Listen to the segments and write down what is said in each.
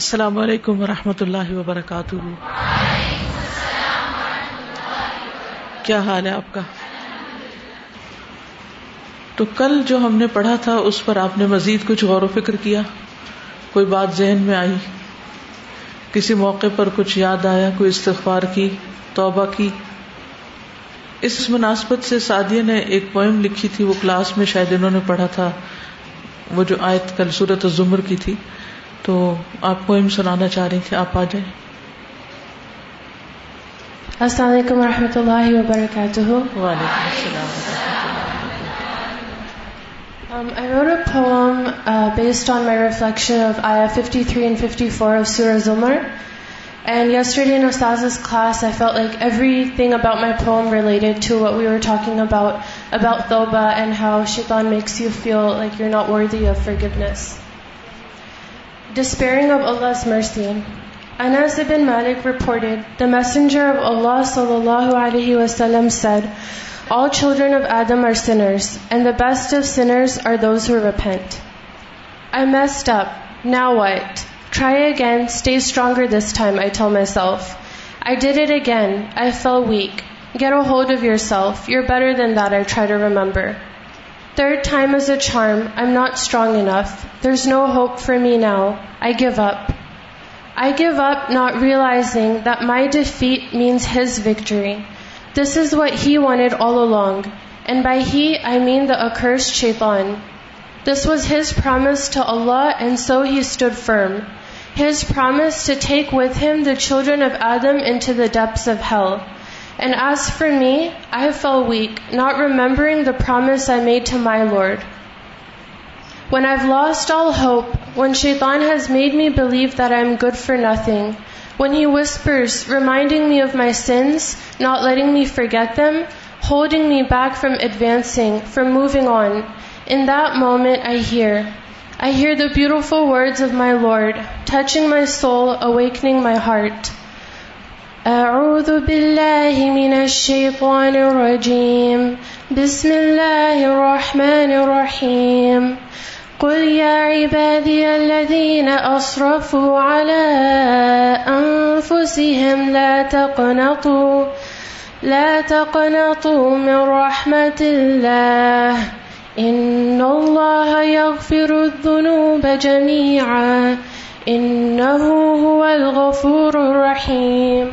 السلام علیکم ورحمۃ اللہ وبرکاتہ کیا حال ہے آپ کا تو کل جو ہم نے پڑھا تھا اس پر آپ نے مزید کچھ غور و فکر کیا کوئی بات ذہن میں آئی کسی موقع پر کچھ یاد آیا کوئی استغفار کی توبہ کی اس مناسبت سے سعدیہ نے ایک پوئم لکھی تھی وہ کلاس میں شاید انہوں نے پڑھا تھا وہ جو آیت کل صورت الزمر کی تھی تو آپ پوئم سنانا چاہ رہی تھی آپ آ جائیں السلام علیکم و رحمۃ اللہ وبرکاتہ وعلیکم السلام Um, I wrote a poem uh, based on my reflection of Ayah 53 and 54 of Surah Zumar. And yesterday in Ustaz's class, I felt like everything about my poem related to what we were talking about, about Thoba and how Shaitan makes you feel like you're not worthy of forgiveness. Despairing of Allah's mercy Anas bin Malik reported the messenger of Allah صلی اللہ علیہ وسلم said all children Adam sinners and the best of sinners are those who when I mess up no wait try again stay strong uh this time I tell myself I did it again I feel weak get a hold of yourself you're better than that and try to remember Third time is a charm. I'm not strong enough. There's no hope for me now. I give up. I give up, not realizing that my defeat means his victory. This is what he wanted all along. And by he, I mean the accursed shaitan. This was his promise to Allah, and so he stood firm. His promise to take with him the children of Adam into the depths of hell. And as for me, I fell weak, not remembering the promise I made to my Lord. When I've lost all hope, when Shaitan has made me believe that I'm good for nothing, when he whispers, reminding me of my sins, not letting me forget them, holding me back from advancing, from moving on, in that moment I hear the beautiful words of my Lord, touching my soul, awakening my heart. أعوذ بالله من الشيطان الرجيم بسم الله الرحمن الرحيم قل يا عبادي الذين أصرفوا على أنفسهم لا تقنطوا لا تقنطوا من رحمة الله إن الله يغفر الذنوب جميعا إنه هو الغفور الرحيم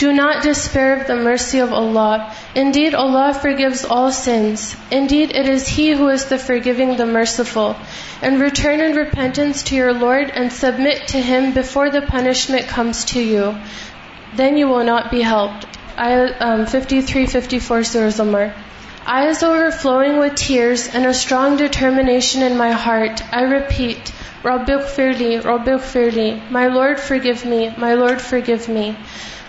Do not despair of the mercy of Allah. Indeed, Allah forgives all sins. Indeed, it is He who is the forgiving, the merciful. And return in repentance to your Lord and submit to Him before the punishment comes to you. Then you will not be helped. Ayah 53-54 um, Surah Zumar. Eyes overflowing with tears and a strong determination in my heart, I repeat, Rabbi Ighfirli, Rabbi Ighfirli. My Lord, forgive me. My Lord, forgive me.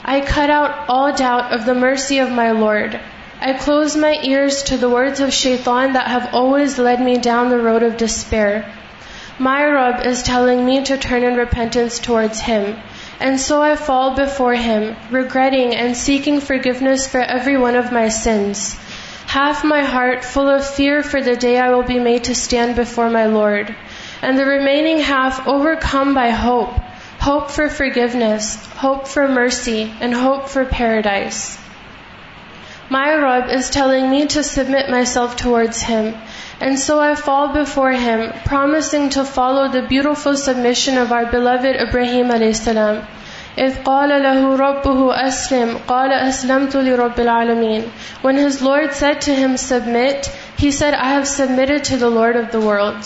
I cut out all doubt of the mercy of my Lord. I close my ears to the words of shaitan that have always led me down the road of despair. My Rabb is telling me to turn in repentance towards Him. And so I fall before Him, regretting and seeking forgiveness for every one of my sins. Half my heart full of fear for the day I will be made to stand before my Lord, and the remaining half overcome by hope hope for forgiveness hope for mercy and hope for paradise my Rahib is telling me to submit myself toward him and so I follow for him promising to follow the beautiful submission Ibrahim علیہ السلام رب Aslam when said to him submit he lord of the world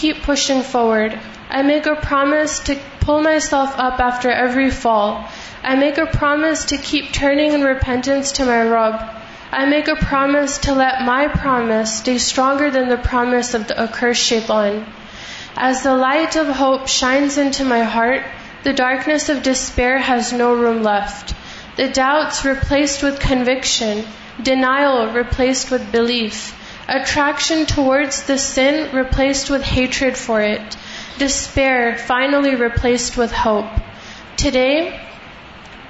keep pushing forward I make a promise to pull myself up after every fall. I make a promise to keep turning in repentance to my Rabb. I make a promise to let my promise stay stronger than the promise of the accursed shaitan. As the light of hope shines into my heart, the darkness of despair has no room left. The doubts replaced with conviction, denial replaced with belief, attraction towards the sin replaced with hatred for it, Despair finally replaced with hope. Today,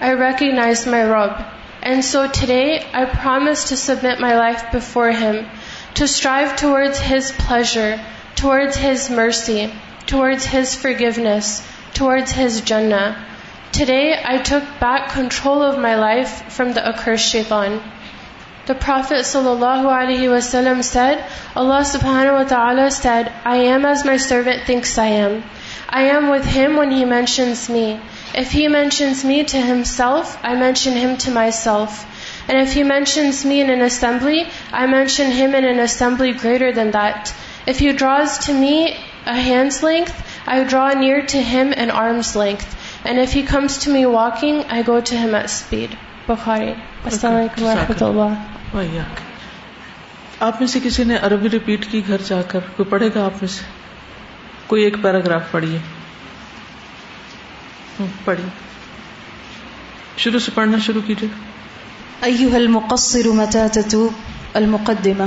I recognize my Rabb, and so today I promise to submit my life before Him, to strive towards His pleasure, towards His mercy, towards His forgiveness, towards His Jannah. Today I took back control of my life from the accursed Shaitan. تو پرافی صلی اللہ علیہ وسلم said اللہ صبح said I am as my servant thinks am I am with him when he mentions me if he mentions me to himself I mention him to myself and if he mentions me in and a assembly I mention him and in assembly greater than that if you draws to me length I draw near to him arm's length if him to me walking speed ولہ آپ میں سے کسی نے عربی repeat کی گھر جا کر کوئی پڑھے گا آپ میں سے کوئی ایک پیراگراف پڑھیے پڑھیے شروع سے پڑھنا شروع کیجیے ایوہ المقصر متا تتوب المقدمہ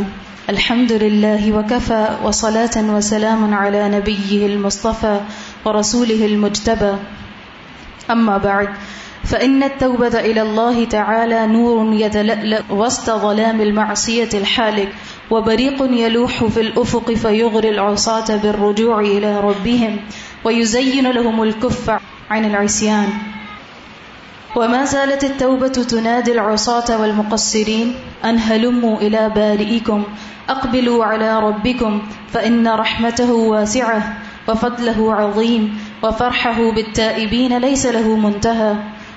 الحمد لله وكفى وصلاة وسلام على نبيه المصطفى ورسوله المجتبى أما بعد فإن التوبة إلى الله تعالى نور يتلألأ وسط ظلام المعصية الحالك وبريق يلوح في الأفق فيغري العصاة بالرجوع إلى ربهم ويزين لهم الكف عن العصيان وما زالت التوبة تنادي العصاة والمقصرين أن هلموا إلى بارئكم أقبلوا على ربكم فإن رحمته واسعة وفضله عظيم وفرحه بالتائبين ليس له منتهى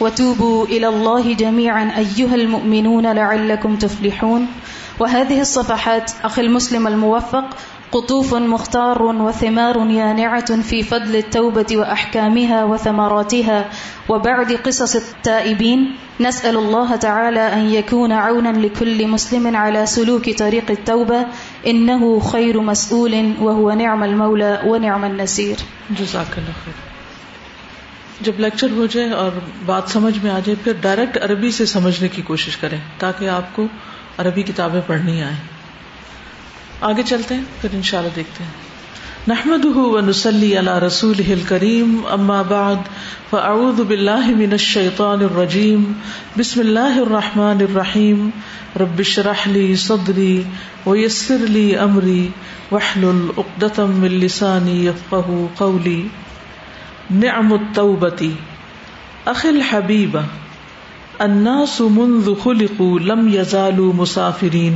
وتوبوا إلى الله جميعا أيها المؤمنون لعلكم تفلحون وهذه الصفحات أخي المسلم الموفق قطوف مختار وثمار يانعة في فضل التوبة وأحكامها وثمراتها وبعد قصص التائبين نسأل الله تعالى أن يكون عونا لكل مسلم على سلوك طريق التوبة إنه خير مسؤول وهو نعم المولى ونعم النسير جزاك الله خير جب لیکچر ہو جائے اور بات سمجھ میں آ جائے پھر ڈائریکٹ عربی سے سمجھنے کی کوشش کریں تاکہ آپ کو عربی کتابیں پڑھنی آئیں آگے چلتے ہیں پھر من اللہ دیکھتے بسم اللہ الرحمان ابراہیم ربرحلی صدری و یسرلی امری وحل العبتم السانی قولی نعم التوبتی اخل حبیب الناس منذ خلقوا لم يزالوا مسافرین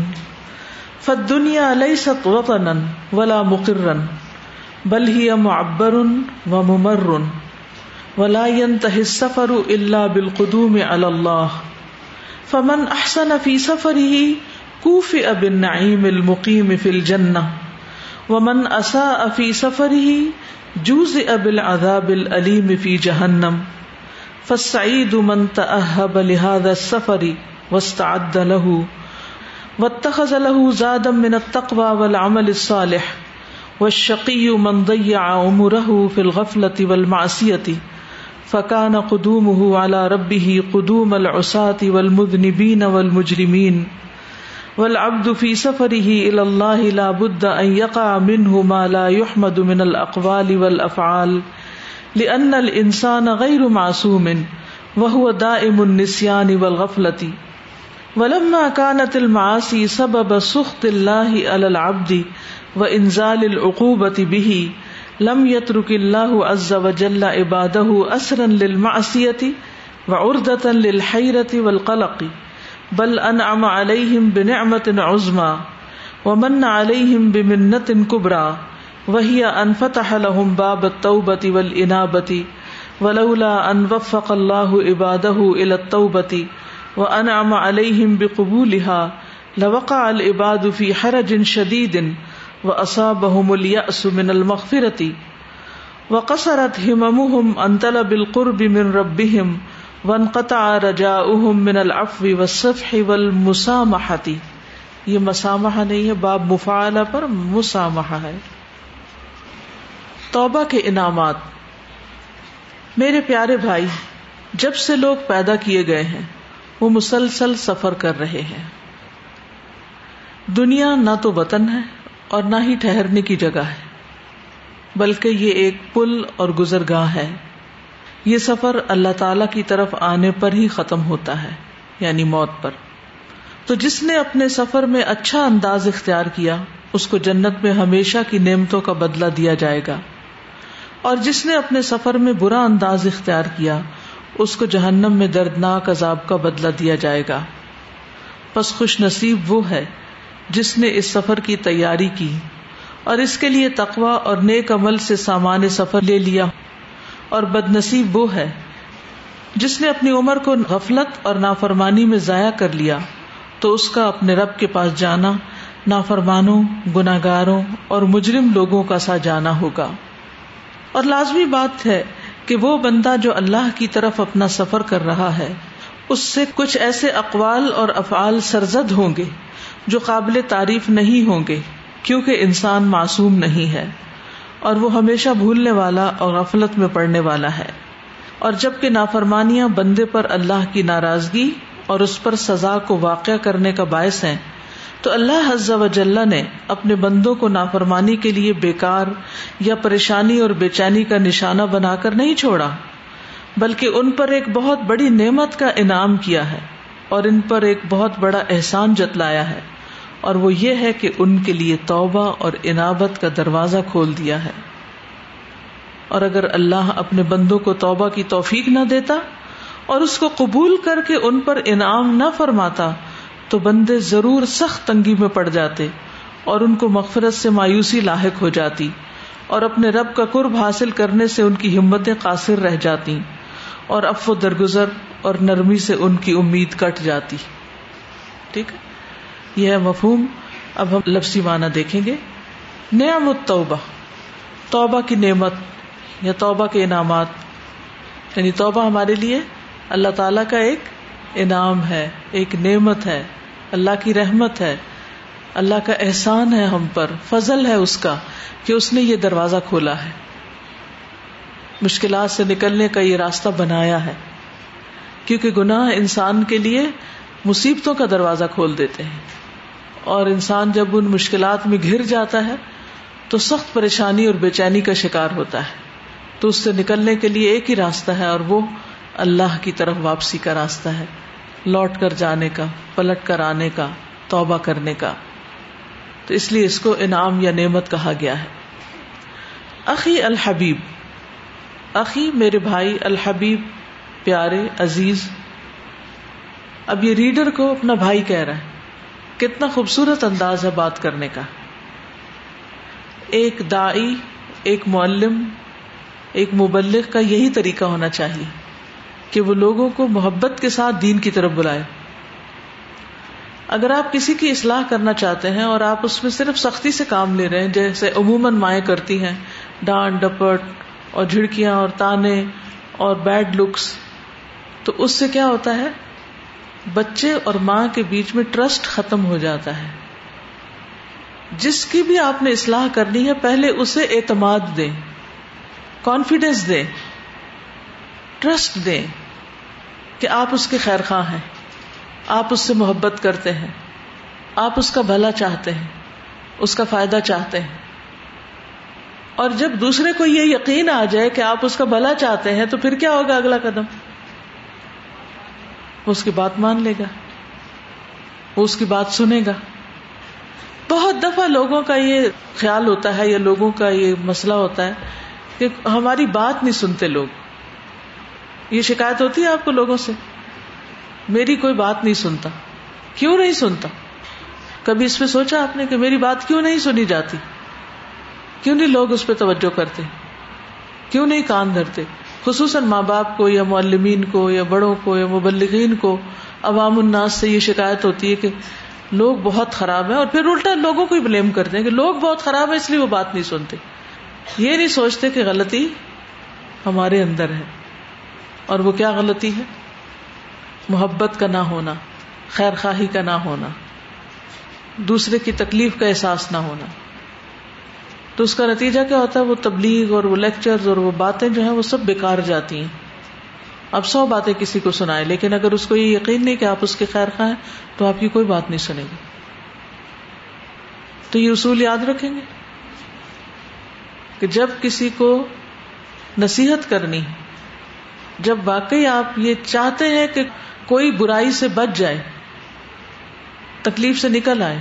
فالدنیا لیست وطنا ولا ولا مقرا بل ہی معبر ينتهي السفر الا بالقدوم على الله فمن احسن في سفره كوفئ بالنعيم المقيم في الجنه ومن اساء في سفره جوز العلیم فی جہنم فسعید من من من السفر واستعد له له واتخذ زادا التقوى والعمل الصالح والشقي ضيع عمره في الغفلة والمعصية فكان قدومه على ربه قدوم العصاة والمذنبين والمجرمين والعبد في سفره الى الله لا بد ان يقع منه ما لا يحمد من الاقوال والافعال لان الانسان غير معصوم وهو دائم النسيان والغفله ولما كانت المعاصي سبب سخط الله على العبد وانزال العقوبه به لم يترك الله عز وجل عباده اسرا للمعصيه وعرضه للحيره والقلق بل ان ام علیہم بنعمت عظما و من علیہم بمنت کبرا وہی ان فتح لهم باب التوبۃ والانابۃ ولولا ان وفق اللہ عباده الى التوبۃ و ان ام علیہم بقبولها لوقع العباد فی حرج شدید و اصابهم الیاس من المغفرۃ وقصرت هممهم ان طلب القرب من ربهم و ون قطا رجا اہم افل مسام یہ مسامحہ نہیں ہے باب پر ہے توبہ کے انعامات میرے پیارے بھائی جب سے لوگ پیدا کیے گئے ہیں وہ مسلسل سفر کر رہے ہیں دنیا نہ تو وطن ہے اور نہ ہی ٹھہرنے کی جگہ ہے بلکہ یہ ایک پل اور گزرگاہ ہے یہ سفر اللہ تعالی کی طرف آنے پر ہی ختم ہوتا ہے یعنی موت پر تو جس نے اپنے سفر میں اچھا انداز اختیار کیا اس کو جنت میں ہمیشہ کی نعمتوں کا بدلہ دیا جائے گا اور جس نے اپنے سفر میں برا انداز اختیار کیا اس کو جہنم میں دردناک عذاب کا بدلہ دیا جائے گا بس خوش نصیب وہ ہے جس نے اس سفر کی تیاری کی اور اس کے لیے تقوا اور نیک عمل سے سامان سفر لے لیا اور بد نصیب وہ ہے جس نے اپنی عمر کو غفلت اور نافرمانی میں ضائع کر لیا تو اس کا اپنے رب کے پاس جانا نافرمانوں گناگاروں اور مجرم لوگوں کا سا جانا ہوگا اور لازمی بات ہے کہ وہ بندہ جو اللہ کی طرف اپنا سفر کر رہا ہے اس سے کچھ ایسے اقوال اور افعال سرزد ہوں گے جو قابل تعریف نہیں ہوں گے کیونکہ انسان معصوم نہیں ہے اور وہ ہمیشہ بھولنے والا اور غفلت میں پڑنے والا ہے اور جب کہ نافرمانیاں بندے پر اللہ کی ناراضگی اور اس پر سزا کو واقع کرنے کا باعث ہیں تو اللہ حز وجلح نے اپنے بندوں کو نافرمانی کے لیے بیکار یا پریشانی اور بے چینی کا نشانہ بنا کر نہیں چھوڑا بلکہ ان پر ایک بہت بڑی نعمت کا انعام کیا ہے اور ان پر ایک بہت بڑا احسان جتلایا ہے اور وہ یہ ہے کہ ان کے لیے توبہ اور انابت کا دروازہ کھول دیا ہے اور اگر اللہ اپنے بندوں کو توبہ کی توفیق نہ دیتا اور اس کو قبول کر کے ان پر انعام نہ فرماتا تو بندے ضرور سخت تنگی میں پڑ جاتے اور ان کو مغفرت سے مایوسی لاحق ہو جاتی اور اپنے رب کا قرب حاصل کرنے سے ان کی ہمتیں قاصر رہ جاتی اور افو درگزر اور نرمی سے ان کی امید کٹ جاتی ٹھیک ہے یہ مفہوم اب ہم لفسی معنی دیکھیں گے نیا مت توبہ توبہ کی نعمت یا توبہ کے انعامات یعنی توبہ ہمارے لیے اللہ تعالی کا ایک انعام ہے ایک نعمت ہے اللہ کی رحمت ہے اللہ کا احسان ہے ہم پر فضل ہے اس کا کہ اس نے یہ دروازہ کھولا ہے مشکلات سے نکلنے کا یہ راستہ بنایا ہے کیونکہ گناہ انسان کے لیے مصیبتوں کا دروازہ کھول دیتے ہیں اور انسان جب ان مشکلات میں گر جاتا ہے تو سخت پریشانی اور بے چینی کا شکار ہوتا ہے تو اس سے نکلنے کے لیے ایک ہی راستہ ہے اور وہ اللہ کی طرف واپسی کا راستہ ہے لوٹ کر جانے کا پلٹ کر آنے کا توبہ کرنے کا تو اس لیے اس کو انعام یا نعمت کہا گیا ہے اخی الحبیب اخی میرے بھائی الحبیب پیارے عزیز اب یہ ریڈر کو اپنا بھائی کہہ رہا ہے کتنا خوبصورت انداز ہے بات کرنے کا ایک دائی ایک معلم ایک مبلغ کا یہی طریقہ ہونا چاہیے کہ وہ لوگوں کو محبت کے ساتھ دین کی طرف بلائے اگر آپ کسی کی اصلاح کرنا چاہتے ہیں اور آپ اس میں صرف سختی سے کام لے رہے ہیں جیسے عموماً مائیں کرتی ہیں ڈانٹ ڈپٹ اور جھڑکیاں اور تانے اور بیڈ لکس تو اس سے کیا ہوتا ہے بچے اور ماں کے بیچ میں ٹرسٹ ختم ہو جاتا ہے جس کی بھی آپ نے اصلاح کرنی ہے پہلے اسے اعتماد دیں کانفیڈینس دیں ٹرسٹ دیں کہ آپ اس کے خیر خواہ ہیں آپ اس سے محبت کرتے ہیں آپ اس کا بھلا چاہتے ہیں اس کا فائدہ چاہتے ہیں اور جب دوسرے کو یہ یقین آ جائے کہ آپ اس کا بھلا چاہتے ہیں تو پھر کیا ہوگا اگلا قدم وہ اس کی بات مان لے گا وہ اس کی بات سنے گا بہت دفعہ لوگوں کا یہ خیال ہوتا ہے یا لوگوں کا یہ مسئلہ ہوتا ہے کہ ہماری بات نہیں سنتے لوگ یہ شکایت ہوتی ہے آپ کو لوگوں سے میری کوئی بات نہیں سنتا کیوں نہیں سنتا کبھی اس پہ سوچا آپ نے کہ میری بات کیوں نہیں سنی جاتی کیوں نہیں لوگ اس پہ توجہ کرتے کیوں نہیں کان دھرتے خصوصاً ماں باپ کو یا معلمین کو یا بڑوں کو یا مبلغین کو عوام الناس سے یہ شکایت ہوتی ہے کہ لوگ بہت خراب ہیں اور پھر الٹا لوگوں کو ہی بلیم کرتے ہیں کہ لوگ بہت خراب ہیں اس لیے وہ بات نہیں سنتے یہ نہیں سوچتے کہ غلطی ہمارے اندر ہے اور وہ کیا غلطی ہے محبت کا نہ ہونا خیر خواہی کا نہ ہونا دوسرے کی تکلیف کا احساس نہ ہونا تو اس کا نتیجہ کیا ہوتا ہے وہ تبلیغ اور وہ لیکچر اور وہ باتیں جو ہیں وہ سب بیکار جاتی ہیں اب سو باتیں کسی کو سنائے لیکن اگر اس کو یہ یقین نہیں کہ آپ اس کے خیر خواہیں تو آپ کی کوئی بات نہیں سنے گی تو یہ اصول یاد رکھیں گے کہ جب کسی کو نصیحت کرنی ہے جب واقعی آپ یہ چاہتے ہیں کہ کوئی برائی سے بچ جائے تکلیف سے نکل آئے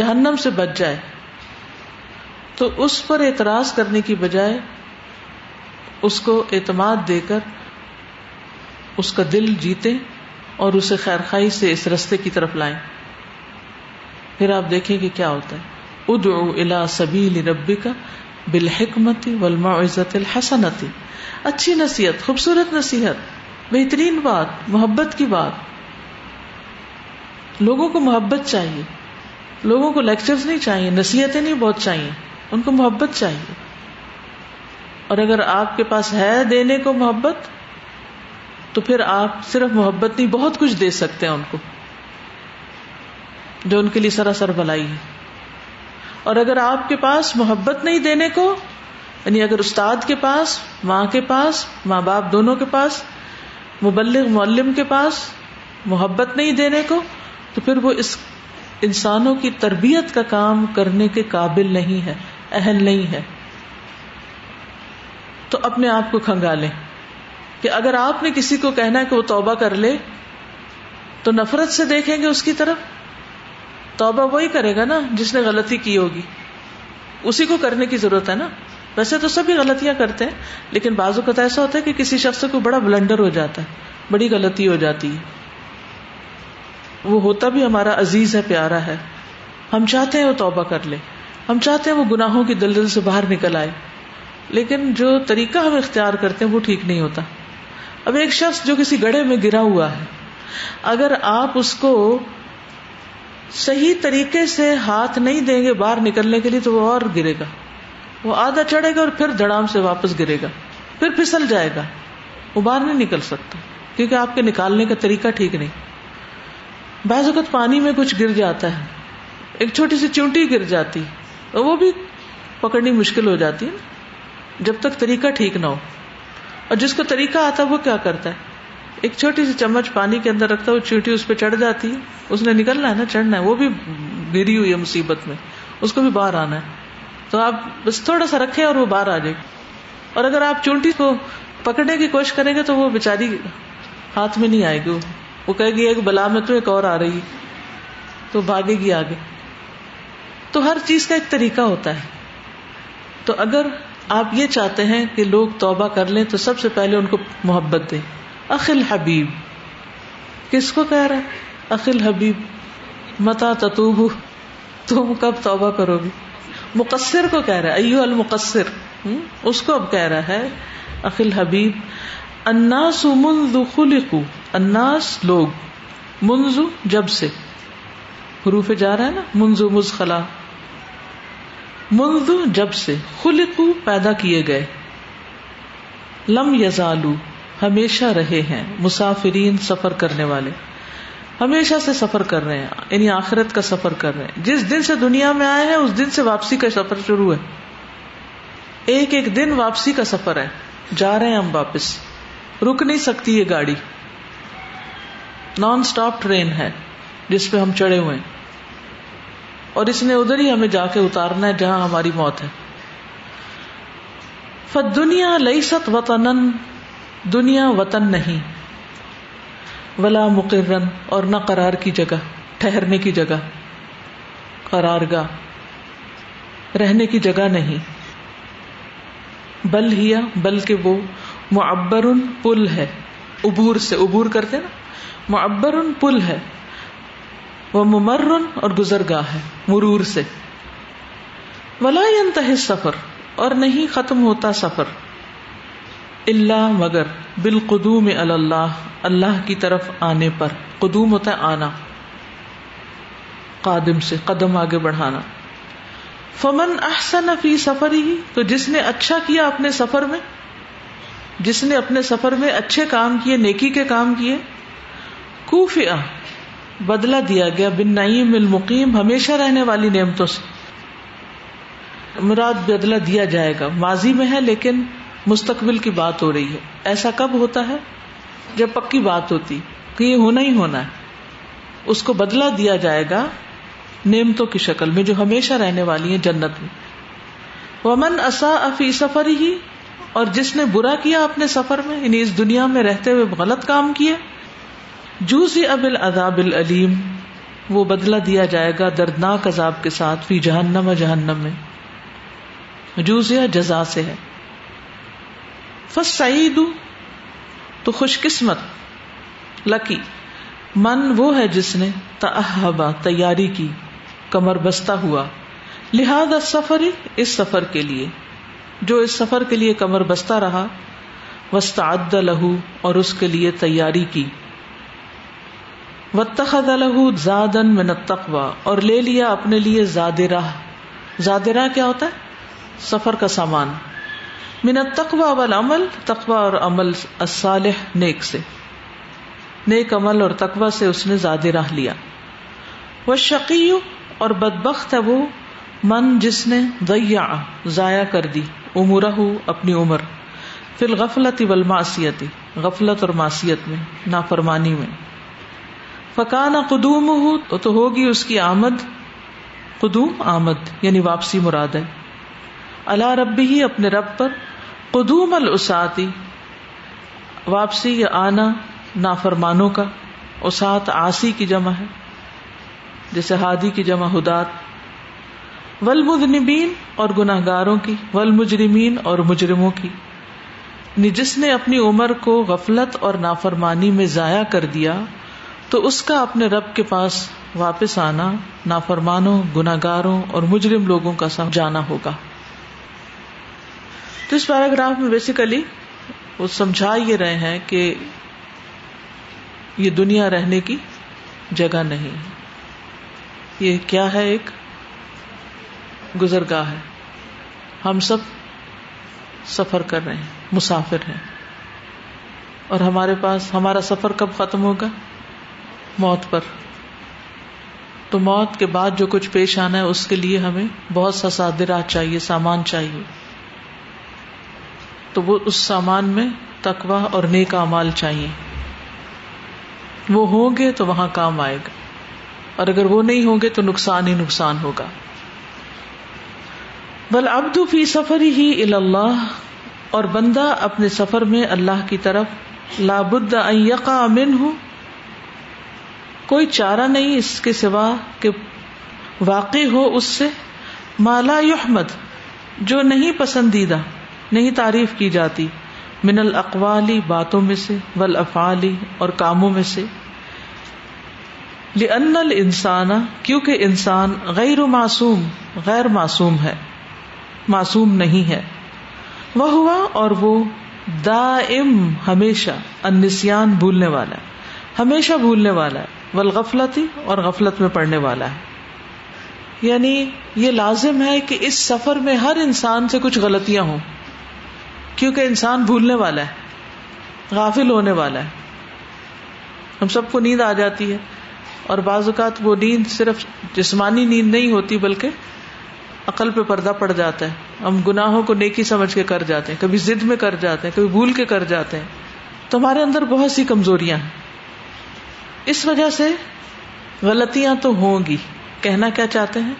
جہنم سے بچ جائے تو اس پر اعتراض کرنے کی بجائے اس کو اعتماد دے کر اس کا دل جیتے اور اسے خیر خائی سے اس رستے کی طرف لائیں پھر آپ دیکھیں کہ کیا ہوتا ہے ادعو الا سبیل ربی کا بالحکمتی ولما عزت الحسنتی اچھی نصیحت خوبصورت نصیحت بہترین بات محبت کی بات لوگوں کو محبت چاہیے لوگوں کو لیکچر نہیں چاہیے نصیحتیں نہیں بہت چاہیے ان کو محبت چاہیے اور اگر آپ کے پاس ہے دینے کو محبت تو پھر آپ صرف محبت نہیں بہت کچھ دے سکتے ہیں ان کو جو ان کے لیے سراسر بلائی ہے اور اگر آپ کے پاس محبت نہیں دینے کو یعنی اگر استاد کے پاس ماں کے پاس ماں باپ دونوں کے پاس مبلغ معلم کے پاس محبت نہیں دینے کو تو پھر وہ اس انسانوں کی تربیت کا کام کرنے کے قابل نہیں ہے اہل نہیں ہے تو اپنے آپ کو کھنگا لے کہ اگر آپ نے کسی کو کہنا ہے کہ وہ توبہ کر لے تو نفرت سے دیکھیں گے اس کی طرف توبہ وہی کرے گا نا جس نے غلطی کی ہوگی اسی کو کرنے کی ضرورت ہے نا ویسے تو سبھی غلطیاں کرتے ہیں لیکن بعض اوقات ایسا ہوتا ہے کہ کسی شخص کو بڑا بلنڈر ہو جاتا ہے بڑی غلطی ہو جاتی ہے وہ ہوتا بھی ہمارا عزیز ہے پیارا ہے ہم چاہتے ہیں وہ توبہ کر لے ہم چاہتے ہیں وہ گناہوں کی دلدل سے باہر نکل آئے لیکن جو طریقہ ہم اختیار کرتے ہیں وہ ٹھیک نہیں ہوتا اب ایک شخص جو کسی گڑھے میں گرا ہوا ہے اگر آپ اس کو صحیح طریقے سے ہاتھ نہیں دیں گے باہر نکلنے کے لیے تو وہ اور گرے گا وہ آدھا چڑھے گا اور پھر دڑام سے واپس گرے گا پھر پھسل جائے گا وہ باہر نہیں نکل سکتا کیونکہ آپ کے نکالنے کا طریقہ ٹھیک نہیں بعض اوقات پانی میں کچھ گر جاتا ہے ایک چھوٹی سی چونٹی گر جاتی وہ بھی پکڑنی مشکل ہو جاتی ہے نا جب تک طریقہ ٹھیک نہ ہو اور جس کو طریقہ آتا ہے وہ کیا کرتا ہے ایک چھوٹی سی چمچ پانی کے اندر رکھتا ہے وہ چیٹی اس پہ چڑھ جاتی ہے اس نے نکلنا ہے نا چڑھنا ہے وہ بھی گری ہوئی ہے مصیبت میں اس کو بھی باہر آنا ہے تو آپ بس تھوڑا سا رکھے اور وہ باہر آ جائے اور اگر آپ چونٹی کو پکڑنے کی کوشش کریں گے تو وہ بےچاری ہاتھ میں نہیں آئے گی وہ کہے گی ایک بلا میں تو ایک اور آ رہی تو بھاگے گی آگے تو ہر چیز کا ایک طریقہ ہوتا ہے تو اگر آپ یہ چاہتے ہیں کہ لوگ توبہ کر لیں تو سب سے پہلے ان کو محبت دے اخل حبیب کس کو کہہ رہا ہے اخل حبیب متا تتو تم کب توبہ کرو گی مقصر کو کہہ رہا ہے ایو المقصر اس کو اب کہہ رہا ہے اخل حبیب اناس منذ خلقو اناس لوگ منظو جب سے حروف جا رہا ہے نا منظو مزخلا جب سے خلقو پیدا کیے گئے لم یزالو ہمیشہ رہے ہیں مسافرین سفر کرنے والے ہمیشہ سے سفر کر رہے ہیں یعنی آخرت کا سفر کر رہے ہیں جس دن سے دنیا میں آئے ہیں اس دن سے واپسی کا سفر شروع ہے ایک ایک دن واپسی کا سفر ہے جا رہے ہیں ہم واپس رک نہیں سکتی یہ گاڑی نان اسٹاپ ٹرین ہے جس پہ ہم چڑھے ہوئے ہیں اور اس نے ادھر ہی ہمیں جا کے اتارنا ہے جہاں ہماری موت ہے فت دنیا لئی ست وطن دنیا وطن نہیں ولا مقرر اور نہ قرار کی جگہ ٹھہرنے کی جگہ کرار گاہ رہنے کی جگہ نہیں بل ہیا بلکہ وہ معبر پل ہے ابور سے ابور کرتے نا معبر پل ہے وہ ممر اور گزر گاہ مرور سے ولا انتہ سفر اور نہیں ختم ہوتا سفر اللہ مگر بال قدوم اللہ اللہ کی طرف آنے پر قدوم ہوتا ہے آنا قادم سے قدم آگے بڑھانا فمن احسن فی سفر ہی تو جس نے اچھا کیا اپنے سفر میں جس نے اپنے سفر میں اچھے کام کیے نیکی کے کام کیے کوفیا بدلہ دیا گیا بن نعیم المقیم ہمیشہ رہنے والی نعمتوں سے مراد بدلہ دیا جائے گا ماضی میں ہے لیکن مستقبل کی بات ہو رہی ہے ایسا کب ہوتا ہے جب پکی بات ہوتی کہ یہ ہونا ہی ہونا ہے اس کو بدلہ دیا جائے گا نعمتوں کی شکل میں جو ہمیشہ رہنے والی ہیں جنت میں ومن اصا افی سفر ہی اور جس نے برا کیا اپنے سفر میں یعنی اس دنیا میں رہتے ہوئے غلط کام کیا جوز اب العذاب العلیم وہ بدلہ دیا جائے گا دردناک عذاب کے ساتھ فی جہنم جہنم میں جوزیا جزا سے ہے فس سعید تو خوش قسمت لکی من وہ ہے جس نے تحبا تیاری کی کمر بستہ ہوا لہذا سفر اس سفر کے لیے جو اس سفر کے لیے کمر بستہ رہا وستاد لہو اور اس کے لیے تیاری کی و تخلح زن منت اور لے لیا اپنے لیے راہ زاد راہ کیا ہوتا ہے سفر کا سامان منت التقوى والعمل عمل اور عمل نیک سے نیک عمل اور تقوی سے اس نے زاد راہ لیا وہ شقی اور بدبخت ہے وہ من جس نے ضائع کر دی عمرہ اپنی عمر فی الغفلت والمعصیت غفلت اور ماسیت میں نافرمانی میں پکانا قدوم ہو تو ہوگی اس کی آمد قدوم آمد یعنی واپسی مراد ہے اللہ رب ہی اپنے رب پر قدوم الساتی واپسی یا آنا نافرمانوں کا اسات آسی کی جمع ہے جیسے ہادی کی جمع ہدات ولمدنبین اور گناہ گاروں کی ولمجرمین اور مجرموں کی یعنی جس نے اپنی عمر کو غفلت اور نافرمانی میں ضائع کر دیا تو اس کا اپنے رب کے پاس واپس آنا نافرمانوں گناگاروں اور مجرم لوگوں کا سب جانا ہوگا تو اس پیراگراف میں بیسیکلی وہ سمجھا یہ رہے ہیں کہ یہ دنیا رہنے کی جگہ نہیں یہ کیا ہے ایک گزرگاہ ہے ہم سب سفر کر رہے ہیں مسافر ہیں اور ہمارے پاس ہمارا سفر کب ختم ہوگا موت پر تو موت کے بعد جو کچھ پیش آنا ہے اس کے لیے ہمیں بہت سا سادرات چاہیے سامان چاہیے تو وہ اس سامان میں تکوا اور نیکا مال چاہیے وہ ہوں گے تو وہاں کام آئے گا اور اگر وہ نہیں ہوں گے تو نقصان ہی نقصان ہوگا بل ابدو فی سفر ہی اللہ اور بندہ اپنے سفر میں اللہ کی طرف یقا امن ہوں کوئی چارہ نہیں اس کے سوا کہ واقع ہو اس سے مالا یحمد جو نہیں پسندیدہ نہیں تعریف کی جاتی من الاقوالی باتوں میں سے ول اور کاموں میں سے لأن الانسان کیونکہ انسان غیر معصوم غیر معصوم ہے معصوم نہیں ہے وہ ہوا اور وہ دائم ہمیشہ انسیان بھولنے والا ہے ہمیشہ بھولنے والا ہے غلغفلتی اور غفلت میں پڑنے والا ہے یعنی یہ لازم ہے کہ اس سفر میں ہر انسان سے کچھ غلطیاں ہوں کیونکہ انسان بھولنے والا ہے غافل ہونے والا ہے ہم سب کو نیند آ جاتی ہے اور بعض اوقات وہ نیند صرف جسمانی نیند نہیں ہوتی بلکہ عقل پہ پردہ پڑ جاتا ہے ہم گناہوں کو نیکی سمجھ کے کر جاتے ہیں کبھی ضد میں کر جاتے ہیں کبھی بھول کے کر جاتے ہیں تو ہمارے اندر بہت سی کمزوریاں ہیں اس وجہ سے غلطیاں تو ہوں گی کہنا کیا چاہتے ہیں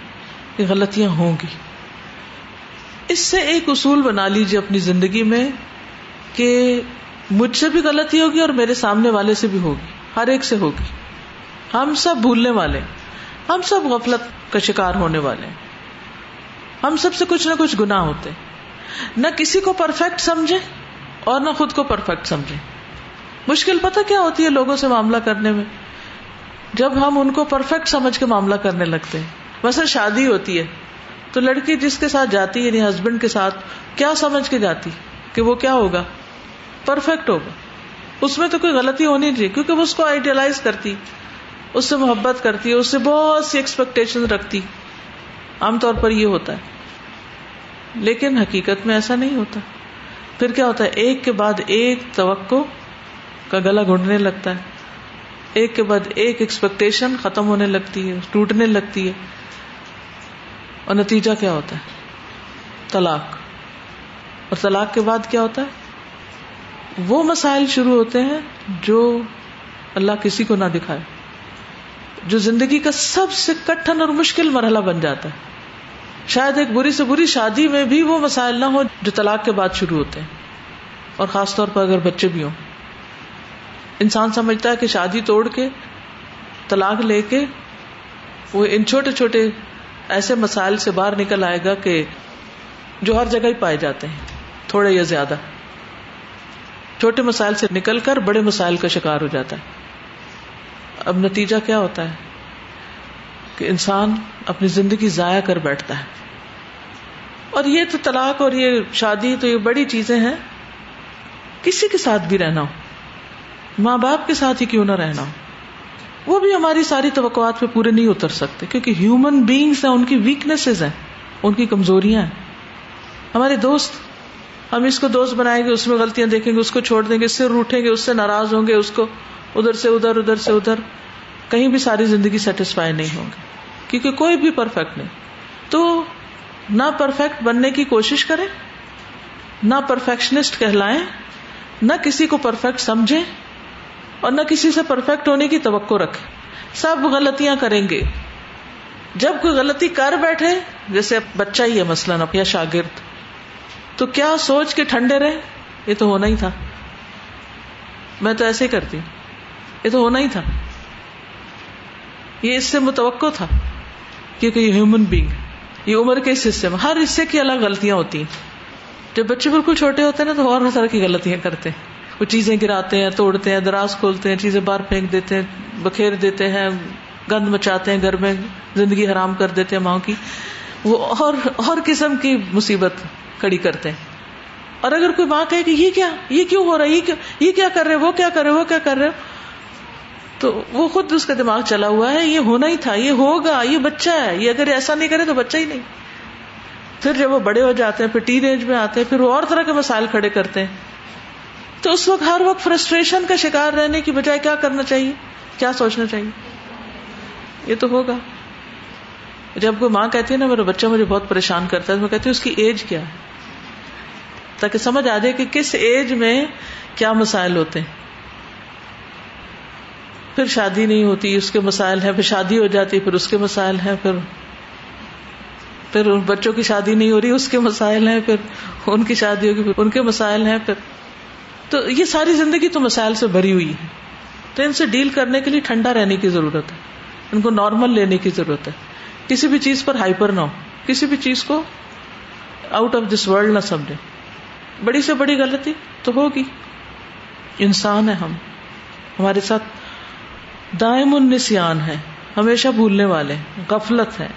کہ غلطیاں ہوں گی اس سے ایک اصول بنا لیجیے اپنی زندگی میں کہ مجھ سے بھی غلطی ہوگی اور میرے سامنے والے سے بھی ہوگی ہر ایک سے ہوگی ہم سب بھولنے والے ہم سب غفلت کا شکار ہونے والے ہم سب سے کچھ نہ کچھ گناہ ہوتے نہ کسی کو پرفیکٹ سمجھے اور نہ خود کو پرفیکٹ سمجھے مشکل پتہ کیا ہوتی ہے لوگوں سے معاملہ کرنے میں جب ہم ان کو پرفیکٹ سمجھ کے معاملہ کرنے لگتے ہیں ویسے شادی ہوتی ہے تو لڑکی جس کے ساتھ جاتی یعنی ہسبینڈ کے ساتھ کیا سمجھ کے جاتی کہ وہ کیا ہوگا پرفیکٹ ہوگا اس میں تو کوئی غلطی ہونی چاہیے کیونکہ وہ اس کو آئیڈیلائز کرتی اس سے محبت کرتی ہے اس سے بہت سی ایکسپیکٹیشن رکھتی عام طور پر یہ ہوتا ہے لیکن حقیقت میں ایسا نہیں ہوتا پھر کیا ہوتا ہے ایک کے بعد ایک توقع کا گلا گھونڈنے لگتا ہے ایک کے بعد ایک ایکسپیکٹیشن ختم ہونے لگتی ہے ٹوٹنے لگتی ہے اور نتیجہ کیا ہوتا ہے طلاق اور طلاق کے بعد کیا ہوتا ہے وہ مسائل شروع ہوتے ہیں جو اللہ کسی کو نہ دکھائے جو زندگی کا سب سے کٹھن اور مشکل مرحلہ بن جاتا ہے شاید ایک بری سے بری شادی میں بھی وہ مسائل نہ ہو جو طلاق کے بعد شروع ہوتے ہیں اور خاص طور پر اگر بچے بھی ہوں انسان سمجھتا ہے کہ شادی توڑ کے طلاق لے کے وہ ان چھوٹے چھوٹے ایسے مسائل سے باہر نکل آئے گا کہ جو ہر جگہ ہی پائے جاتے ہیں تھوڑے یا زیادہ چھوٹے مسائل سے نکل کر بڑے مسائل کا شکار ہو جاتا ہے اب نتیجہ کیا ہوتا ہے کہ انسان اپنی زندگی ضائع کر بیٹھتا ہے اور یہ تو طلاق اور یہ شادی تو یہ بڑی چیزیں ہیں کسی کے ساتھ بھی رہنا ہو ماں باپ کے ساتھ ہی کیوں نہ رہنا ہو وہ بھی ہماری ساری توقعات پہ پورے نہیں اتر سکتے کیونکہ ہیومن بینگس ہیں ان کی ویکنیسز ہیں ان کی کمزوریاں ہیں ہمارے دوست ہم اس کو دوست بنائیں گے اس میں غلطیاں دیکھیں گے اس کو چھوڑ دیں گے اس سے روٹیں گے اس سے ناراض ہوں گے اس کو ادھر سے ادھر ادھر سے ادھر کہیں بھی ساری زندگی سیٹسفائی نہیں ہوں گے کیونکہ کوئی بھی پرفیکٹ نہیں تو نہ پرفیکٹ بننے کی کوشش کریں نہ پرفیکشنسٹ کہلائیں نہ کسی کو پرفیکٹ سمجھیں اور نہ کسی سے پرفیکٹ ہونے کی توقع رکھے سب غلطیاں کریں گے جب کوئی غلطی کر بیٹھے جیسے بچہ ہی ہے مثلاً یا شاگرد تو کیا سوچ کے ٹھنڈے رہے یہ تو ہونا ہی تھا میں تو ایسے ہی کرتی ہوں یہ تو ہونا ہی تھا یہ اس سے متوقع تھا کیونکہ یہ ہیومن بینگ یہ عمر کے اس حصے میں ہر حصے کی الگ غلطیاں ہوتی ہیں جب بچے بالکل چھوٹے ہوتے ہیں نا تو اور طرح کی غلطیاں کرتے ہیں وہ چیزیں گراتے ہیں توڑتے ہیں دراز کھولتے ہیں چیزیں باہر پھینک دیتے ہیں بکھیر دیتے ہیں گند مچاتے ہیں گھر میں زندگی حرام کر دیتے ہیں ماں کی وہ اور ہر قسم کی مصیبت کھڑی کرتے ہیں اور اگر کوئی ماں کہے کہ یہ کیا یہ کیوں ہو رہا ہے یہ کیا کر رہے وہ کیا کر رہے وہ کیا کر رہے تو وہ خود اس کا دماغ چلا ہوا ہے یہ ہونا ہی تھا یہ ہوگا یہ بچہ ہے یہ اگر ایسا نہیں کرے تو بچہ ہی نہیں پھر جب وہ بڑے ہو جاتے ہیں پھر ایج میں آتے ہیں پھر وہ اور طرح کے مسائل کھڑے کرتے ہیں تو اس وقت ہر وقت فرسٹریشن کا شکار رہنے کی بجائے کیا کرنا چاہیے کیا سوچنا چاہیے یہ تو ہوگا جب کوئی ماں کہتی ہے نا میرا بچہ مجھے بہت پریشان کرتا ہے میں کہتی ہوں اس کی ایج کیا ہے تاکہ سمجھ آ جائے کہ کس ایج میں کیا مسائل ہوتے ہیں پھر شادی نہیں ہوتی اس کے مسائل ہیں پھر شادی ہو جاتی پھر اس کے مسائل ہیں پھر پھر بچوں کی شادی نہیں ہو رہی اس کے مسائل ہیں پھر ان کی شادی ہوگی ان کے مسائل ہیں پھر تو یہ ساری زندگی تو مسائل سے بھری ہوئی ہے تو ان سے ڈیل کرنے کے لیے ٹھنڈا رہنے کی ضرورت ہے ان کو نارمل لینے کی ضرورت ہے کسی بھی چیز پر ہائپر نہ ہو کسی بھی چیز کو آؤٹ آف دس ورلڈ نہ سمجھے بڑی سے بڑی غلطی تو ہوگی انسان ہے ہم ہمارے ساتھ دائم انسان ہے ہمیشہ بھولنے والے غفلت ہے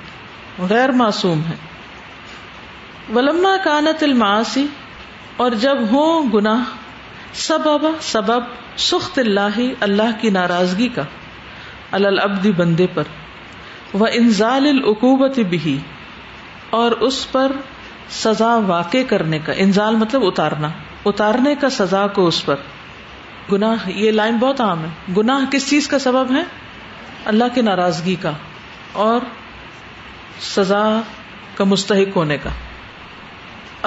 غیر معصوم ہے ولما کانت الماسی اور جب ہوں گناہ سبب سبب سخت اللہ اللہ کی ناراضگی کا بندے پر پر وہ انزال انزال العقوبت بھی اور اس سزا واقع کرنے کا مطلب اتارنا اتارنے کا سزا کو اس پر گناہ یہ لائن بہت عام ہے گناہ کس چیز کا سبب ہے اللہ کی ناراضگی کا اور سزا کا مستحق ہونے کا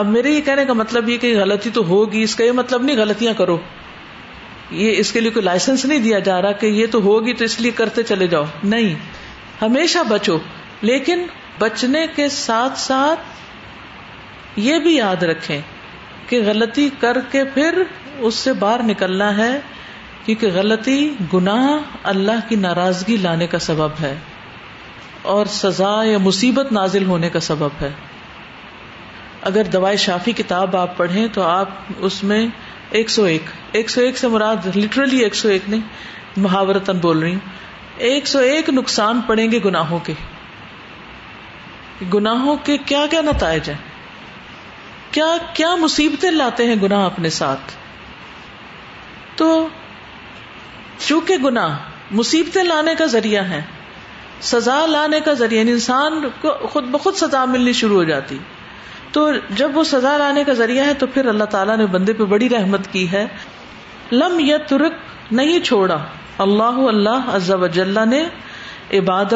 اب میرے یہ کہنے کا مطلب یہ کہ غلطی تو ہوگی اس کا یہ مطلب نہیں غلطیاں کرو یہ اس کے لیے کوئی لائسنس نہیں دیا جا رہا کہ یہ تو ہوگی تو اس لیے کرتے چلے جاؤ نہیں ہمیشہ بچو لیکن بچنے کے ساتھ ساتھ یہ بھی یاد رکھے کہ غلطی کر کے پھر اس سے باہر نکلنا ہے کیونکہ غلطی گناہ اللہ کی ناراضگی لانے کا سبب ہے اور سزا یا مصیبت نازل ہونے کا سبب ہے اگر دوائی شافی کتاب آپ پڑھیں تو آپ اس میں ایک سو ایک ایک سو ایک سے مراد لٹرلی ایک سو ایک نہیں محاورتن بول رہی ہوں ایک سو ایک نقصان پڑیں گے گناہوں کے گناہوں کے کیا کیا نتائج ہیں کیا کیا مصیبتیں لاتے ہیں گناہ اپنے ساتھ تو چونکہ گناہ مصیبتیں لانے کا ذریعہ ہے سزا لانے کا ذریعہ یعنی انسان کو خود بخود سزا ملنی شروع ہو جاتی تو جب وہ سزا لانے کا ذریعہ ہے تو پھر اللہ تعالیٰ نے بندے پہ بڑی رحمت کی ہے لم یا ترک نہیں چھوڑا اللہ اللہ عزبہ نے عباد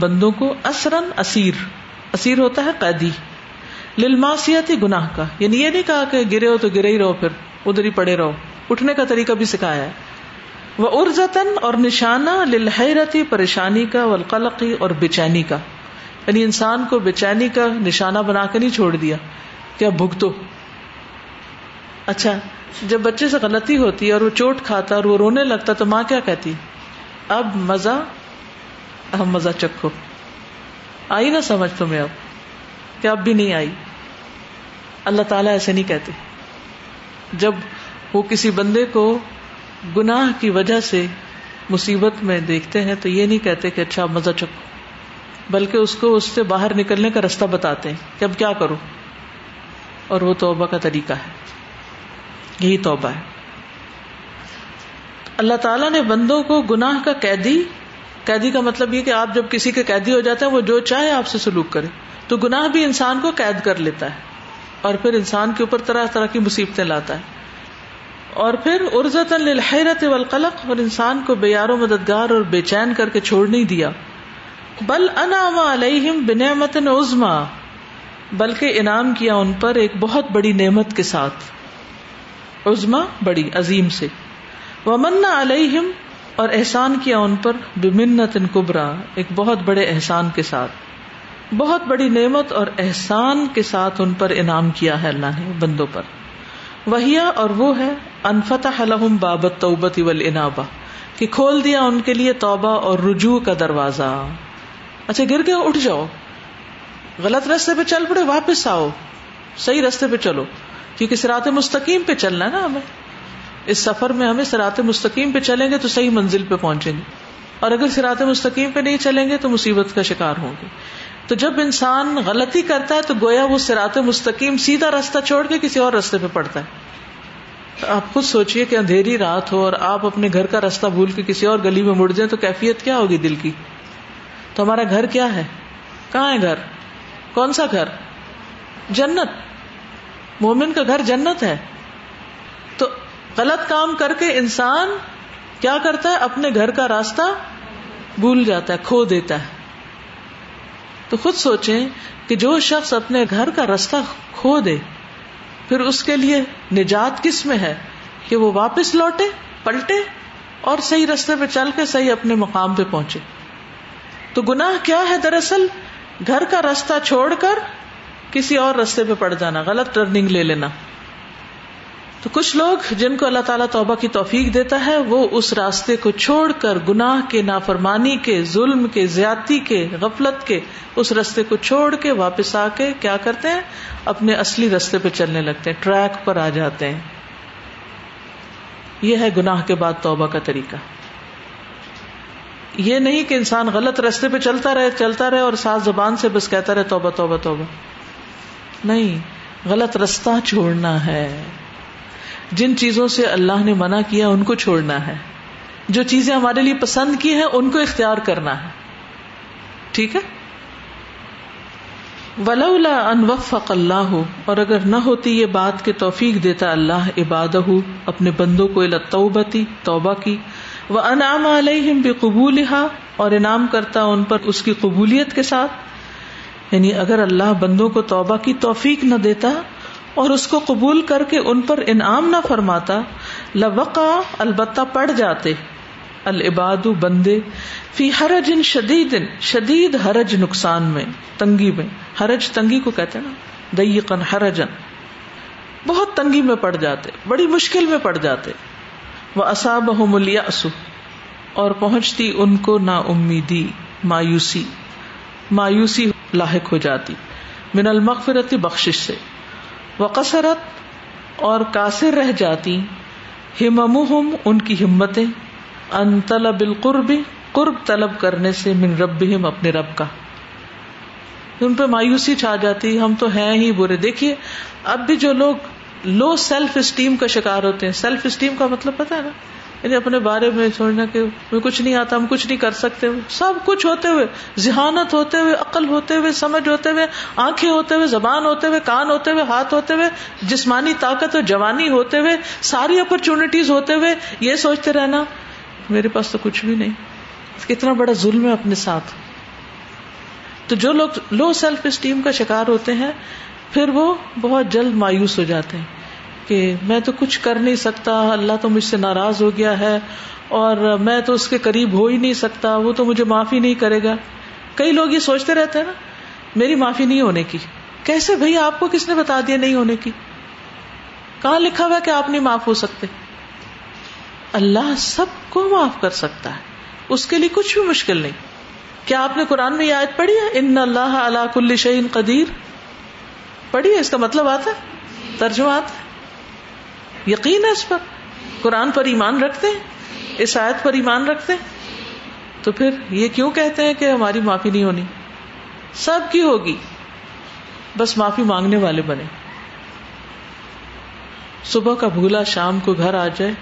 بندوں کو اسرن اسیر اسیر ہوتا ہے قیدی للماسیتی گناہ کا یعنی یہ نہیں کہا کہ گرے ہو تو گرے ہی رہو پھر ادھر ہی پڑے رہو اٹھنے کا طریقہ بھی سکھایا ہے وہ ارزتن اور نشانہ للحیرتی پریشانی کا والقلقی اور بےچینی کا یعنی انسان کو بے چینی کا نشانہ بنا کر نہیں چھوڑ دیا کیا بھگتو اچھا جب بچے سے غلطی ہوتی ہے اور وہ چوٹ کھاتا اور وہ رونے لگتا تو ماں کیا کہتی اب مزہ اب مزہ چکھو آئی نہ سمجھ تمہیں اب کہ اب بھی نہیں آئی اللہ تعالیٰ ایسے نہیں کہتے جب وہ کسی بندے کو گناہ کی وجہ سے مصیبت میں دیکھتے ہیں تو یہ نہیں کہتے کہ اچھا مزہ چکھو بلکہ اس کو اس سے باہر نکلنے کا راستہ بتاتے ہیں کہ اب کیا کرو اور وہ توبہ کا طریقہ ہے یہی توبہ ہے اللہ تعالیٰ نے بندوں کو گناہ کا قیدی قیدی کا مطلب یہ کہ آپ جب کسی کے قیدی ہو جاتے ہیں وہ جو چاہے آپ سے سلوک کرے تو گناہ بھی انسان کو قید کر لیتا ہے اور پھر انسان کے اوپر طرح طرح کی مصیبتیں لاتا ہے اور پھر ارزت الحرت اور انسان کو بے یار و مددگار اور بے چین کر کے چھوڑ نہیں دیا بل انا علیہم بنعمت عظما بلکہ انعام کیا ان پر ایک بہت بڑی نعمت کے ساتھ بڑی عظیم سے علیہم اور احسان کیا ان پر بمنت کبرا ایک بہت بڑے احسان کے ساتھ بہت بڑی نعمت اور احسان کے ساتھ ان پر انعام کیا ہے اللہ نے بندوں پر وہیا اور وہ ہے انفتح لہم بابت توبت والانابہ کہ کھول دیا ان کے لیے توبہ اور رجوع کا دروازہ اچھا گر گئے اٹھ جاؤ غلط رستے پہ چل پڑے واپس آؤ صحیح رستے پہ چلو کیونکہ سرات مستقیم پہ چلنا ہے نا ہمیں اس سفر میں ہمیں سرات مستقیم پہ چلیں گے تو صحیح منزل پہ پہنچیں گے اور اگر سرات مستقیم پہ نہیں چلیں گے تو مصیبت کا شکار ہوں گے تو جب انسان غلطی کرتا ہے تو گویا وہ سرات مستقیم سیدھا راستہ چھوڑ کے کسی اور رستے پہ پڑتا ہے تو آپ خود سوچئے کہ اندھیری رات ہو اور آپ اپنے گھر کا راستہ بھول کے کسی اور گلی میں مڑ جائیں تو کیفیت کیا ہوگی دل کی تو ہمارا گھر کیا ہے کہاں ہے گھر کون سا گھر جنت مومن کا گھر جنت ہے تو غلط کام کر کے انسان کیا کرتا ہے اپنے گھر کا راستہ بھول جاتا ہے کھو دیتا ہے تو خود سوچیں کہ جو شخص اپنے گھر کا راستہ کھو دے پھر اس کے لیے نجات کس میں ہے کہ وہ واپس لوٹے پلٹے اور صحیح رستے پہ چل کے صحیح اپنے مقام پہ پہنچے تو گنا کیا ہے دراصل گھر کا راستہ چھوڑ کر کسی اور رستے پہ پڑ جانا غلط ٹرننگ لے لینا تو کچھ لوگ جن کو اللہ تعالیٰ توبہ کی توفیق دیتا ہے وہ اس راستے کو چھوڑ کر گنا کے نافرمانی کے ظلم کے زیادتی کے غفلت کے اس رستے کو چھوڑ کے واپس آ کے کیا کرتے ہیں اپنے اصلی رستے پہ چلنے لگتے ہیں ٹریک پر آ جاتے ہیں یہ ہے گناہ کے بعد توبہ کا طریقہ یہ نہیں کہ انسان غلط رستے پہ چلتا رہے چلتا رہے اور ساتھ زبان سے بس کہتا رہے توبہ توبہ توبہ نہیں غلط رستہ چھوڑنا ہے جن چیزوں سے اللہ نے منع کیا ان کو چھوڑنا ہے جو چیزیں ہمارے لیے پسند کی ہیں ان کو اختیار کرنا ہے ٹھیک ہے ولا ان وفق اللہ ہو اور اگر نہ ہوتی یہ بات کہ توفیق دیتا اللہ عبادہ ہو اپنے بندوں کو الطبتی توبہ کی وہ انعام علیہ قبول ہا اور انعام کرتا ان پر اس کی قبولیت کے ساتھ یعنی اگر اللہ بندوں کو توبہ کی توفیق نہ دیتا اور اس کو قبول کر کے ان پر انعام نہ فرماتا لوقا البتہ پڑ جاتے العباد بندے فی حرج ان شدید شدید حرج نقصان میں تنگی میں حرج تنگی کو کہتے نا دئی قن حرجن بہت تنگی میں پڑ جاتے بڑی مشکل میں پڑ جاتے وہ اصاب ہو اور پہنچتی ان کو نا امیدی مایوسی مایوسی لاحق ہو جاتی من المغفرت بخش سے وہ اور قاصر رہ جاتی ان کی ہمتیں ان طلب القرب قرب طلب کرنے سے من اپنے رب کا ان پہ مایوسی چھا جاتی ہم تو ہیں ہی برے دیکھیے اب بھی جو لوگ لو سیلف اسٹیم کا شکار ہوتے ہیں سیلف اسٹیم کا مطلب پتا ہے نا یعنی اپنے بارے میں سوچنا کہ میں کچھ نہیں آتا ہم کچھ نہیں کر سکتے سب کچھ ہوتے ہوئے ذہانت ہوتے ہوئے عقل ہوتے ہوئے سمجھ ہوتے ہوئے آنکھیں ہوتے ہوئے زبان ہوتے ہوئے کان ہوتے ہوئے ہاتھ ہوتے ہوئے جسمانی طاقت اور جوانی ہوتے ہوئے ساری اپرچونیٹیز ہوتے ہوئے یہ سوچتے رہنا میرے پاس تو کچھ بھی نہیں کتنا بڑا ظلم ہے اپنے ساتھ تو جو لوگ لو سیلف اسٹیم کا شکار ہوتے ہیں پھر وہ بہت جلد مایوس ہو جاتے ہیں کہ میں تو کچھ کر نہیں سکتا اللہ تو مجھ سے ناراض ہو گیا ہے اور میں تو اس کے قریب ہو ہی نہیں سکتا وہ تو مجھے معافی نہیں کرے گا کئی لوگ یہ سوچتے رہتے ہیں نا میری معافی نہیں ہونے کی کیسے بھائی آپ کو کس نے بتا دیا نہیں ہونے کی کہاں لکھا ہوا کہ آپ نہیں معاف ہو سکتے اللہ سب کو معاف کر سکتا ہے اس کے لیے کچھ بھی مشکل نہیں کیا آپ نے قرآن میں آیت پڑھی ہے ان اللہ اللہ کل شہین قدیر پڑھی ہے اس کا مطلب آتا ہے ترجمہ آتا ہے یقین ہے اس پر قرآن پر ایمان رکھتے ہیں اس آیت پر ایمان رکھتے ہیں تو پھر یہ کیوں کہتے ہیں کہ ہماری معافی نہیں ہونی سب کی ہوگی بس معافی مانگنے والے بنے صبح کا بھولا شام کو گھر آ جائے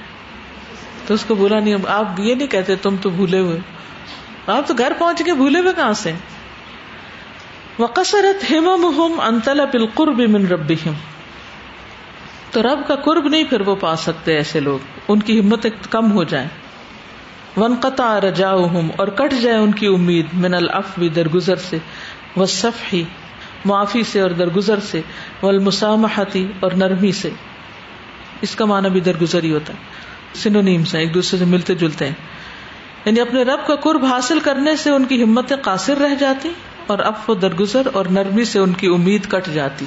تو اس کو بھولا نہیں آپ یہ نہیں کہتے تم تو بھولے ہوئے آپ تو گھر پہنچ کے بھولے ہوئے کہاں سے وقصرت ہم انتلا بالقرب من ربهم تو رب کا قرب نہیں پھر وہ پا سکتے ایسے لوگ ان کی ہمت کم ہو جائیں ون قطع رجاؤ اور کٹ جائے ان کی امید من الف بھی درگزر سے صف ہی معافی سے اور درگزر سے مسامحتی اور نرمی سے اس کا معنی بھی درگزر ہی ہوتا ہے سنو نیم سے ایک دوسرے سے ملتے جلتے ہیں یعنی اپنے رب کا قرب حاصل کرنے سے ان کی ہمتیں قاصر رہ جاتی اور اف و درگزر اور نرمی سے ان کی امید کٹ جاتی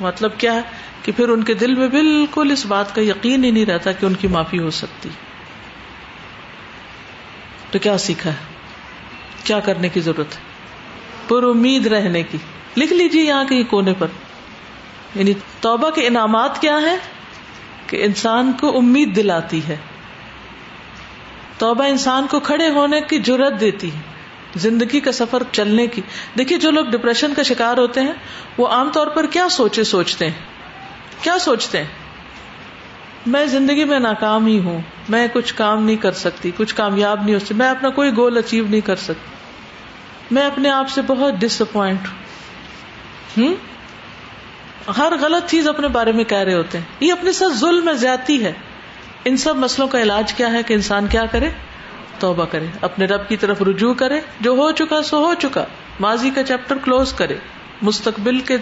مطلب کیا ہے کہ پھر ان کے دل میں بالکل اس بات کا یقین ہی نہیں رہتا کہ ان کی معافی ہو سکتی تو کیا سیکھا ہے کیا کرنے کی ضرورت ہے پر امید رہنے کی لکھ لیجیے یہاں کے کونے پر یعنی توبہ کے انعامات کیا ہیں کہ انسان کو امید دلاتی ہے توبہ انسان کو کھڑے ہونے کی جرت دیتی ہے زندگی کا سفر چلنے کی دیکھیے جو لوگ ڈپریشن کا شکار ہوتے ہیں وہ عام طور پر کیا سوچے سوچتے ہیں کیا سوچتے ہیں میں زندگی میں ناکام ہی ہوں میں کچھ کام نہیں کر سکتی کچھ کامیاب نہیں ہو سکتی میں اپنا کوئی گول اچیو نہیں کر سکتی میں اپنے آپ سے بہت ڈس اپوائنٹ ہوں ہر غلط چیز اپنے بارے میں کہہ رہے ہوتے ہیں یہ اپنے ساتھ ظلم زیادتی ہے ان سب مسلوں کا علاج کیا ہے کہ انسان کیا کرے توبہ کرے اپنے رب کی طرف رجوع کرے جو ہو چکا سو ہو چکا ماضی کا چیپٹر کلوز کرے مستقبل کے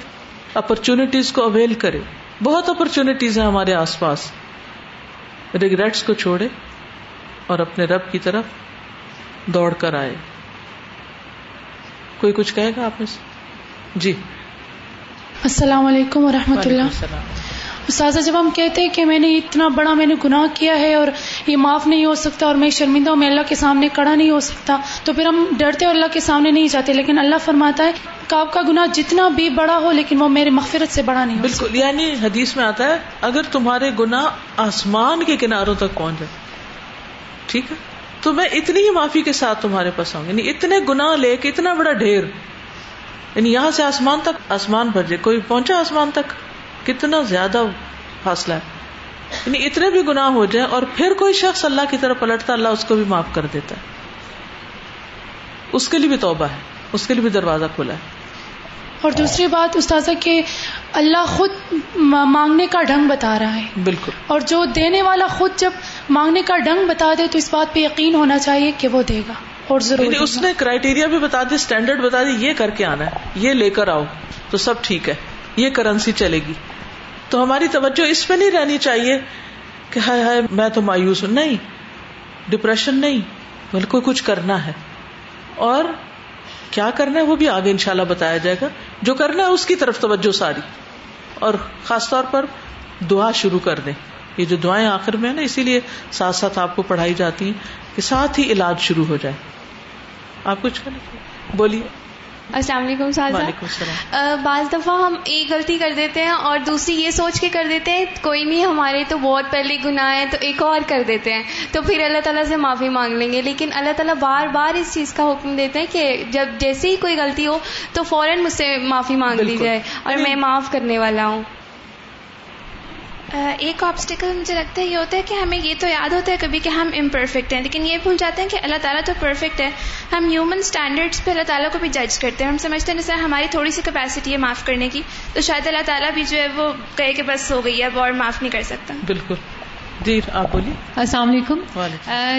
اپرچونیٹیز کو اویل کرے بہت اپرچونٹیز ہیں ہمارے آس پاس ریگریٹس کو چھوڑے اور اپنے رب کی طرف دوڑ کر آئے کوئی کچھ کہے گا آپ میں سے جی السلام علیکم و رحمت اللہ ساز جب ہم کہتے ہیں کہ میں نے اتنا بڑا میں نے گناہ کیا ہے اور یہ معاف نہیں ہو سکتا اور میں شرمندہ ہوں میں اللہ کے سامنے کڑا نہیں ہو سکتا تو پھر ہم ڈرتے اور اللہ کے سامنے نہیں جاتے لیکن اللہ فرماتا ہے کا آپ کا گناہ جتنا بھی بڑا ہو لیکن وہ میرے مغفرت سے بڑا نہیں بالکل یعنی حدیث میں آتا ہے اگر تمہارے گنا آسمان کے کناروں تک پہنچ جائے ٹھیک ہے تو میں اتنی ہی معافی کے ساتھ تمہارے پاس آؤں گی یعنی اتنے گنا لے کے اتنا بڑا ڈھیر یعنی یہاں سے آسمان تک آسمان بھر جائے کوئی پہنچا آسمان تک کتنا زیادہ فاصلہ ہے یعنی اتنے بھی گناہ ہو جائیں اور پھر کوئی شخص اللہ کی طرف پلٹتا اللہ اس کو بھی معاف کر دیتا ہے اس کے لیے بھی توبہ ہے اس کے لیے بھی دروازہ کھلا ہے اور دوسری بات استاذہ کہ اللہ خود مانگنے کا ڈھنگ بتا رہا ہے بالکل اور جو دینے والا خود جب مانگنے کا ڈھنگ بتا دے تو اس بات پہ یقین ہونا چاہیے کہ وہ دے گا اور ضرور یعنی اس نے کرائیٹیریا بھی بتا دی اسٹینڈرڈ بتا دی یہ کر کے آنا ہے یہ لے کر آؤ تو سب ٹھیک ہے یہ کرنسی چلے گی تو ہماری توجہ اس پہ نہیں رہنی چاہیے کہ ہائے ہائے میں تو مایوس ہوں نہیں ڈپریشن نہیں بلکہ کچھ کرنا ہے اور کیا کرنا ہے وہ بھی آگے ان شاء اللہ بتایا جائے گا جو کرنا ہے اس کی طرف توجہ ساری اور خاص طور پر دعا شروع کر دیں یہ جو دعائیں آخر میں نا اسی لیے ساتھ ساتھ آپ کو پڑھائی جاتی ہیں کہ ساتھ ہی علاج شروع ہو جائے آپ کچھ بولیے السلام علیکم صاحب بعض دفعہ ہم ایک غلطی کر دیتے ہیں اور دوسری یہ سوچ کے کر دیتے ہیں کوئی نہیں ہمارے تو بہت پہلے گناہ ہے تو ایک اور کر دیتے ہیں تو پھر اللہ تعالیٰ سے معافی مانگ لیں گے لیکن اللہ تعالیٰ بار بار اس چیز کا حکم دیتے ہیں کہ جب جیسے ہی کوئی غلطی ہو تو فوراً مجھ سے معافی مانگ لی جائے اور میں معاف کرنے والا ہوں ایک آبسٹیکل مجھے لگتا ہے یہ ہوتا ہے کہ ہمیں یہ تو یاد ہوتا ہے کبھی کہ ہم امپرفیکٹ ہیں لیکن یہ بھول جاتے ہیں کہ اللہ تعالیٰ تو پرفیکٹ ہے ہم ہیومن اسٹینڈرڈس پہ اللہ تعالیٰ کو بھی جج کرتے ہیں ہم سمجھتے ہیں سر ہماری تھوڑی سی کیپیسٹی ہے معاف کرنے کی تو شاید اللہ تعالیٰ بھی جو ہے وہ کہے کہ بس ہو گئی ہے اب اور معاف نہیں کر سکتا بالکل جی آپ بولیے السلام علیکم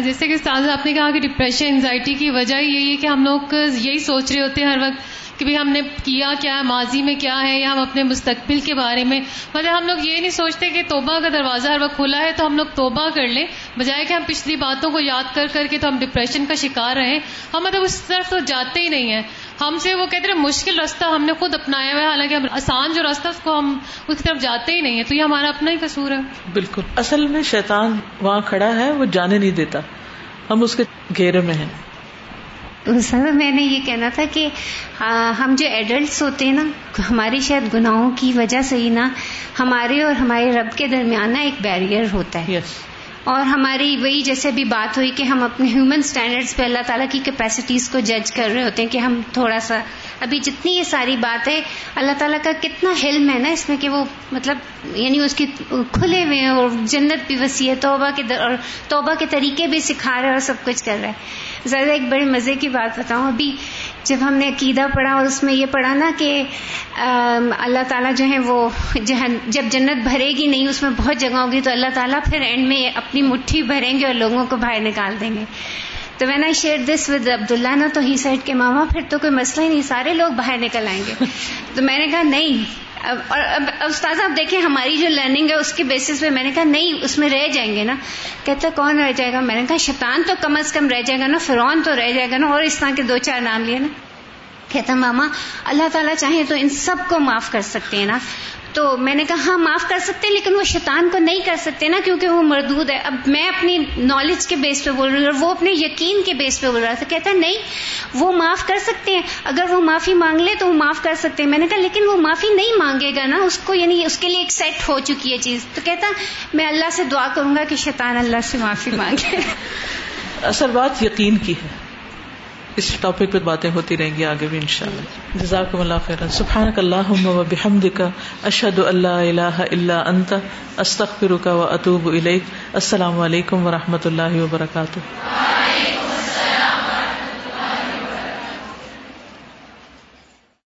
جیسے کہ آپ نے کہا کہ ڈپریشن انزائٹی کی وجہ یہی ہے کہ ہم لوگ یہی سوچ رہے ہوتے ہیں ہر وقت کہ بھائی ہم نے کیا کیا ہے ماضی میں کیا ہے یا ہم اپنے مستقبل کے بارے میں مطلب ہم لوگ یہ نہیں سوچتے کہ توبہ کا دروازہ ہر وقت کھلا ہے تو ہم لوگ توبہ کر لیں بجائے کہ ہم پچھلی باتوں کو یاد کر کر کے تو ہم ڈپریشن کا شکار رہیں ہم مطلب اس طرف تو جاتے ہی نہیں ہیں ہم سے وہ کہتے ہیں مشکل راستہ ہم نے خود اپنایا ہوا ہے حالانکہ آسان جو راستہ اس کو ہم اس کی طرف جاتے ہی نہیں تو یہ ہمارا اپنا ہی قصور ہے بالکل اصل میں شیطان وہاں کھڑا ہے وہ جانے نہیں دیتا ہم اس کے گھیرے میں ہیں سر میں نے یہ کہنا تھا کہ ہم جو ایڈلٹس ہوتے ہیں نا ہماری شاید گناہوں کی وجہ سے ہی نا ہمارے اور ہمارے رب کے درمیان نا ایک بیریئر ہوتا ہے yes. اور ہماری وہی جیسے بھی بات ہوئی کہ ہم اپنے ہیومن اسٹینڈرڈس پہ اللہ تعالیٰ کی کیپیسٹیز کو جج کر رہے ہوتے ہیں کہ ہم تھوڑا سا ابھی جتنی یہ ساری بات ہے اللہ تعالیٰ کا کتنا حلم ہے نا اس میں کہ وہ مطلب یعنی اس کی کھلے ہوئے ہیں اور جنت بھی وسیع ہے توبہ کے اور توبہ کے طریقے بھی سکھا رہے ہیں اور سب کچھ کر رہے ذرا ایک بڑے مزے کی بات بتاؤں ابھی جب ہم نے عقیدہ پڑھا اور اس میں یہ پڑھا نا کہ اللہ تعالیٰ جو ہے وہ جب جنت بھرے گی نہیں اس میں بہت جگہ ہوگی تو اللہ تعالیٰ پھر اینڈ میں اپنی مٹھی بھریں گے اور لوگوں کو باہر نکال دیں گے تو when I share this with Abdullah نا تو ہی سائڈ کے ماما پھر تو کوئی مسئلہ ہی نہیں سارے لوگ باہر نکل آئیں گے تو میں نے کہا نہیں اور اب استاد آپ دیکھیں ہماری جو لرننگ ہے اس کے بیسس پہ میں نے کہا نہیں اس میں رہ جائیں گے نا کہتا کون رہ جائے گا میں نے کہا شیطان تو کم از کم رہ جائے گا نا فرعون تو رہ جائے گا نا اور اس طرح کے دو چار نام لیے نا کہتا ماما اللہ تعالیٰ چاہیں تو ان سب کو معاف کر سکتے ہیں نا تو میں نے کہا ہاں معاف کر سکتے ہیں لیکن وہ شیطان کو نہیں کر سکتے نا کیونکہ وہ مردود ہے اب میں اپنی نالج کے بیس پہ بول رہی ہوں اور وہ اپنے یقین کے بیس پہ بول رہا تھا کہتا نہیں وہ معاف کر سکتے ہیں اگر وہ معافی مانگ لے تو وہ معاف کر سکتے ہیں میں نے کہا لیکن وہ معافی نہیں مانگے گا نا اس کو یعنی اس کے لیے ایک سیٹ ہو چکی ہے چیز تو کہتا میں اللہ سے دعا کروں گا کہ شیطان اللہ سے معافی مانگے اصل بات یقین کی ہے اس ٹاپک پہ باتیں ہوتی رہیں گی آگے بھی ان شاء اللہ جزاک اللہ خیر سبحان اللہ بحمد کا اشد اللہ اللہ اللہ انت استخ و اطوب السلام علیکم و رحمۃ اللہ وبرکاتہ